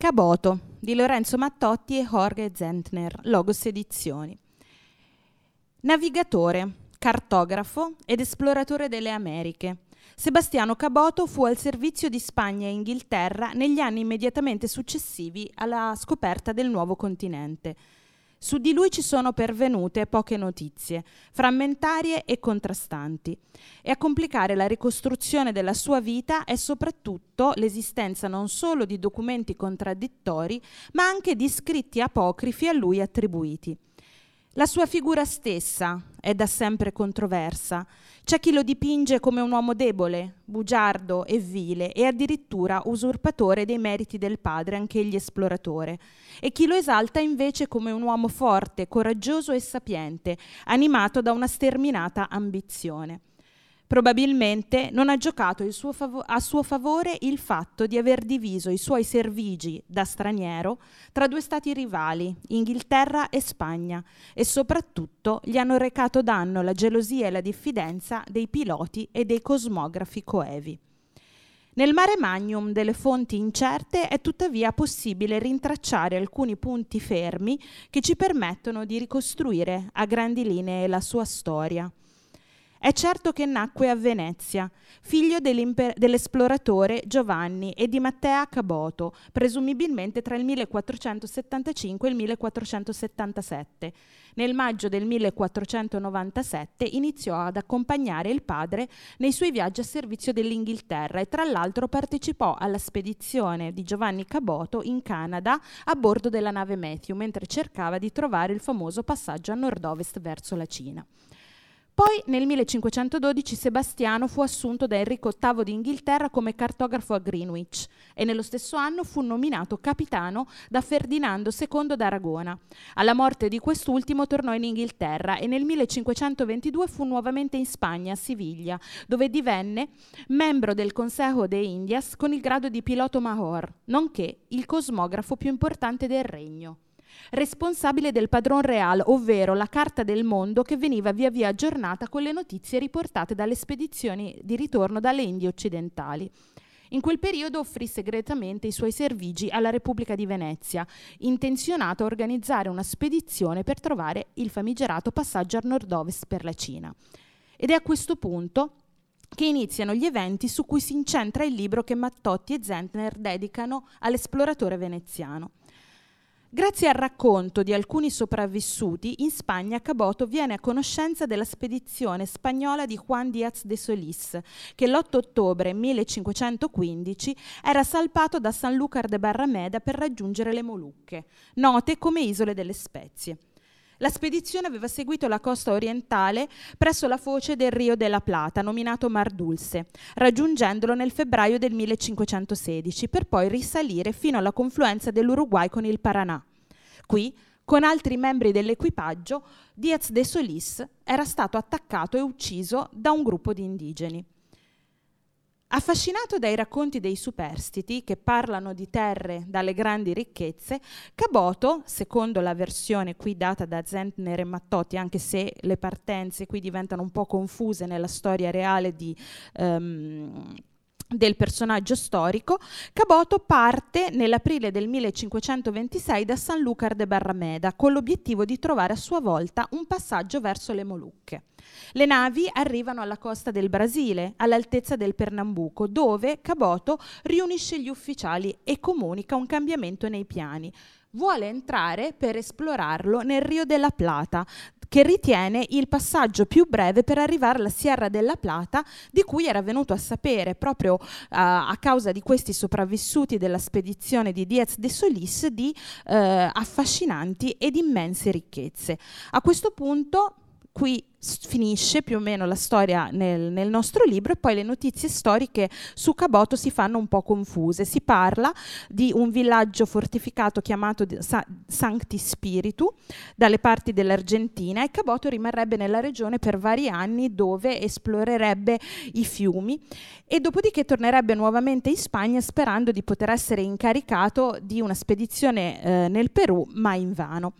Caboto di Lorenzo Mattotti e Jorge Zentner, Logos Edizioni. Navigatore, cartografo ed esploratore delle Americhe. Sebastiano Caboto fu al servizio di Spagna e Inghilterra negli anni immediatamente successivi alla scoperta del nuovo continente. Su di lui ci sono pervenute poche notizie, frammentarie e contrastanti, e a complicare la ricostruzione della sua vita è soprattutto l'esistenza non solo di documenti contraddittori, ma anche di scritti apocrifi a lui attribuiti. La sua figura stessa è da sempre controversa. C'è chi lo dipinge come un uomo debole, bugiardo e vile e addirittura usurpatore dei meriti del padre, anch'egli esploratore, e chi lo esalta invece come un uomo forte, coraggioso e sapiente, animato da una sterminata ambizione. Probabilmente non ha giocato suo fav- a suo favore il fatto di aver diviso i suoi servigi da straniero tra due stati rivali, Inghilterra e Spagna, e soprattutto gli hanno recato danno la gelosia e la diffidenza dei piloti e dei cosmografi coevi. Nel mare magnum delle fonti incerte è tuttavia possibile rintracciare alcuni punti fermi che ci permettono di ricostruire a grandi linee la sua storia. È certo che nacque a Venezia, figlio dell'esploratore Giovanni e di Mattea Caboto, presumibilmente tra il 1475 e il 1477. Nel maggio del 1497 iniziò ad accompagnare il padre nei suoi viaggi a servizio dell'Inghilterra e tra l'altro partecipò alla spedizione di Giovanni Caboto in Canada a bordo della nave Matthew mentre cercava di trovare il famoso passaggio a nord-ovest verso la Cina. Poi nel 1512 Sebastiano fu assunto da Enrico VIII d'Inghilterra come cartografo a Greenwich e nello stesso anno fu nominato capitano da Ferdinando II d'Aragona. Alla morte di quest'ultimo tornò in Inghilterra e nel 1522 fu nuovamente in Spagna, a Siviglia, dove divenne membro del Consejo de Indias con il grado di piloto Mahor, nonché il cosmografo più importante del regno responsabile del padron real, ovvero la carta del mondo che veniva via via aggiornata con le notizie riportate dalle spedizioni di ritorno dalle Indie occidentali. In quel periodo offrì segretamente i suoi servigi alla Repubblica di Venezia, intenzionato a organizzare una spedizione per trovare il famigerato passaggio a nord-ovest per la Cina. Ed è a questo punto che iniziano gli eventi su cui si incentra il libro che Mattotti e Zentner dedicano all'esploratore veneziano. Grazie al racconto di alcuni sopravvissuti, in Spagna Caboto viene a conoscenza della spedizione spagnola di Juan Díaz de Solís, che l'8 ottobre 1515 era salpato da Sanlúcar de Barrameda per raggiungere le Molucche, note come isole delle spezie. La spedizione aveva seguito la costa orientale presso la foce del Rio della Plata, nominato Mar Dulce, raggiungendolo nel febbraio del 1516, per poi risalire fino alla confluenza dell'Uruguay con il Paranà. Qui, con altri membri dell'equipaggio, Diaz de Solis era stato attaccato e ucciso da un gruppo di indigeni. Affascinato dai racconti dei superstiti che parlano di terre dalle grandi ricchezze, Caboto, secondo la versione qui data da Zentner e Mattotti, anche se le partenze qui diventano un po' confuse nella storia reale di um, del personaggio storico, Caboto parte nell'aprile del 1526 da Sanlúcar de Barrameda con l'obiettivo di trovare a sua volta un passaggio verso le Molucche. Le navi arrivano alla costa del Brasile, all'altezza del Pernambuco, dove Caboto riunisce gli ufficiali e comunica un cambiamento nei piani vuole entrare per esplorarlo nel Rio della Plata, che ritiene il passaggio più breve per arrivare alla Sierra della Plata, di cui era venuto a sapere proprio uh, a causa di questi sopravvissuti della spedizione di Diaz de Solis di uh, affascinanti ed immense ricchezze. A questo punto qui finisce più o meno la storia nel, nel, nostro libro e poi le notizie storiche su Caboto si fanno un po' confuse. Si parla di un villaggio fortificato chiamato Sa- Sancti Spiritu dalle parti dell'Argentina e Caboto rimarrebbe nella regione per vari anni dove esplorerebbe i fiumi e dopodiché tornerebbe nuovamente in Spagna sperando di poter essere incaricato di una spedizione eh, nel Perù ma invano.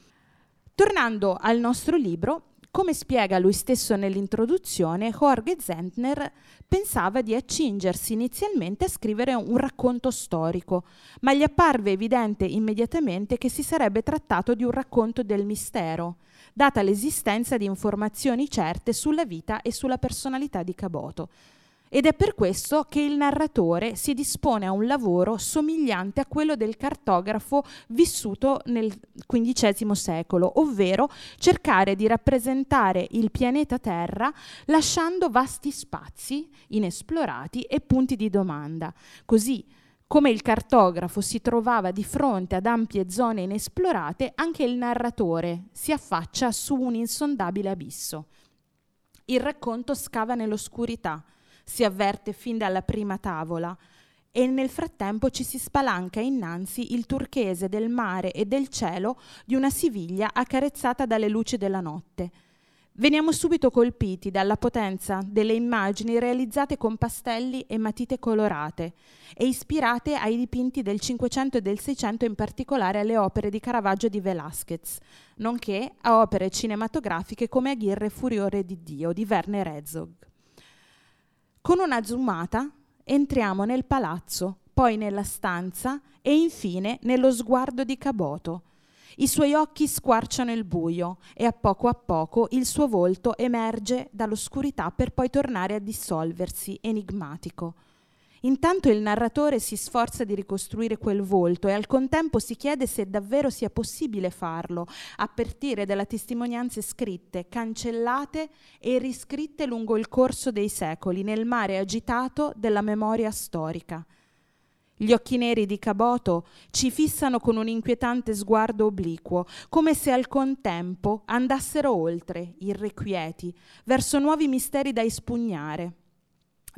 Tornando al nostro libro, come spiega lui stesso nell'introduzione, Jorge Zentner pensava di accingersi inizialmente a scrivere un racconto storico, ma gli apparve evidente immediatamente che si sarebbe trattato di un racconto del mistero, data l'esistenza di informazioni certe sulla vita e sulla personalità di Caboto. Ed è per questo che il narratore si dispone a un lavoro somigliante a quello del cartografo vissuto nel XV secolo, ovvero cercare di rappresentare il pianeta Terra lasciando vasti spazi inesplorati e punti di domanda. Così come il cartografo si trovava di fronte ad ampie zone inesplorate, anche il narratore si affaccia su un insondabile abisso. Il racconto scava nell'oscurità, si avverte fin dalla prima tavola e nel frattempo ci si spalanca innanzi il turchese del mare e del cielo di una Siviglia accarezzata dalle luci della notte. Veniamo subito colpiti dalla potenza delle immagini realizzate con pastelli e matite colorate e ispirate ai dipinti del Cinquecento e del Seicento, in particolare alle opere di Caravaggio di Velázquez, nonché a opere cinematografiche come Aguirre Furiore di Dio di Werner Herzog. Con una zoomata entriamo nel palazzo, poi nella stanza e infine nello sguardo di Caboto. I suoi occhi squarciano il buio e a poco a poco il suo volto emerge dall'oscurità per poi tornare a dissolversi, enigmatico. Intanto il narratore si sforza di ricostruire quel volto e al contempo si chiede se davvero sia possibile farlo, a partire dalle testimonianze scritte, cancellate e riscritte lungo il corso dei secoli nel mare agitato della memoria storica. Gli occhi neri di Caboto ci fissano con un inquietante sguardo obliquo, come se al contempo andassero oltre, irrequieti, verso nuovi misteri da espugnare.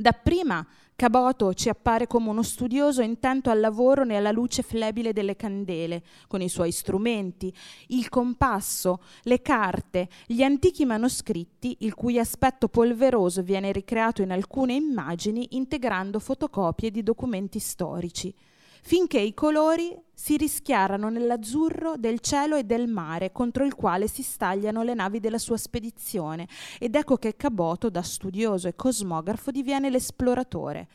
Dapprima Caboto ci appare come uno studioso intento al lavoro nella luce flebile delle candele, con i suoi strumenti, il compasso, le carte, gli antichi manoscritti, il cui aspetto polveroso viene ricreato in alcune immagini integrando fotocopie di documenti storici finché i colori si rischiarano nell'azzurro del cielo e del mare contro il quale si stagliano le navi della sua spedizione ed ecco che Caboto, da studioso e cosmografo, diviene l'esploratore.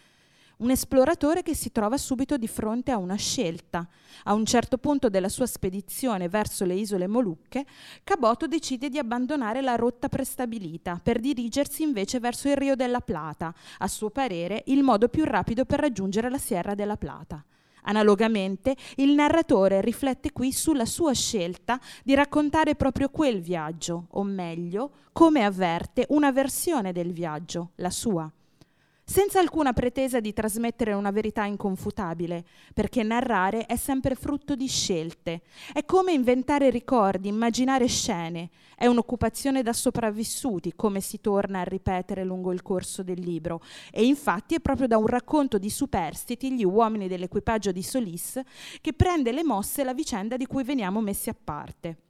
Un esploratore che si trova subito di fronte a una scelta. A un certo punto della sua spedizione verso le isole Molucche, Caboto decide di abbandonare la rotta prestabilita per dirigersi invece verso il Rio della Plata, a suo parere il modo più rapido per raggiungere la Sierra della Plata. Analogamente, il narratore riflette qui sulla sua scelta di raccontare proprio quel viaggio, o meglio, come avverte una versione del viaggio, la sua senza alcuna pretesa di trasmettere una verità inconfutabile, perché narrare è sempre frutto di scelte. È come inventare ricordi, immaginare scene. È un'occupazione da sopravvissuti, come si torna a ripetere lungo il corso del libro. E infatti è proprio da un racconto di superstiti, gli uomini dell'equipaggio di Solis, che prende le mosse la vicenda di cui veniamo messi a parte.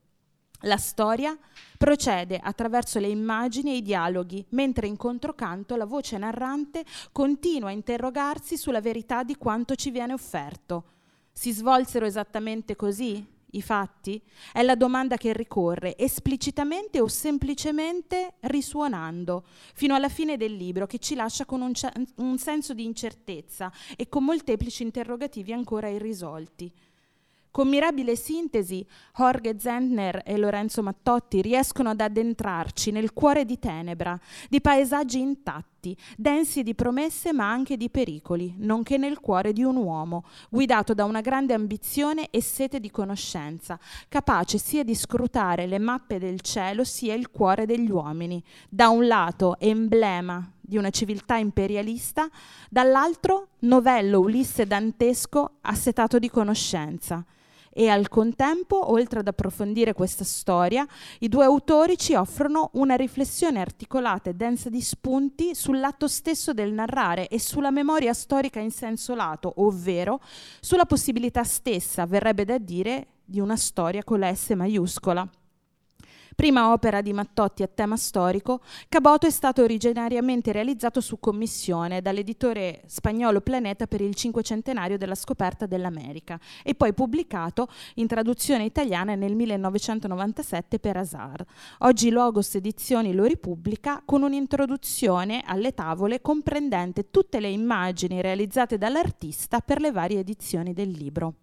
La storia procede attraverso le immagini e i dialoghi, mentre in controcanto la voce narrante continua a interrogarsi sulla verità di quanto ci viene offerto. Si svolsero esattamente così i fatti? È la domanda che ricorre, esplicitamente o semplicemente risuonando, fino alla fine del libro, che ci lascia con un, c- un senso di incertezza e con molteplici interrogativi ancora irrisolti. Con mirabile sintesi, Jorge Zentner e Lorenzo Mattotti riescono ad addentrarci nel cuore di tenebra, di paesaggi intatti, densi di promesse ma anche di pericoli, nonché nel cuore di un uomo, guidato da una grande ambizione e sete di conoscenza, capace sia di scrutare le mappe del cielo sia il cuore degli uomini, da un lato emblema di una civiltà imperialista, dall'altro novello ulisse dantesco assetato di conoscenza e al contempo, oltre ad approfondire questa storia, i due autori ci offrono una riflessione articolata e densa di spunti sull'atto stesso del narrare e sulla memoria storica in senso lato, ovvero sulla possibilità stessa, verrebbe da dire, di una storia con la S maiuscola. Prima opera di Mattotti a tema storico, Caboto è stato originariamente realizzato su commissione dall'editore spagnolo Planeta per il cinquecentenario della scoperta dell'America e poi pubblicato in traduzione italiana nel 1997 per Azar. Oggi Logos Edizioni lo ripubblica con un'introduzione alle tavole comprendente tutte le immagini realizzate dall'artista per le varie edizioni del libro.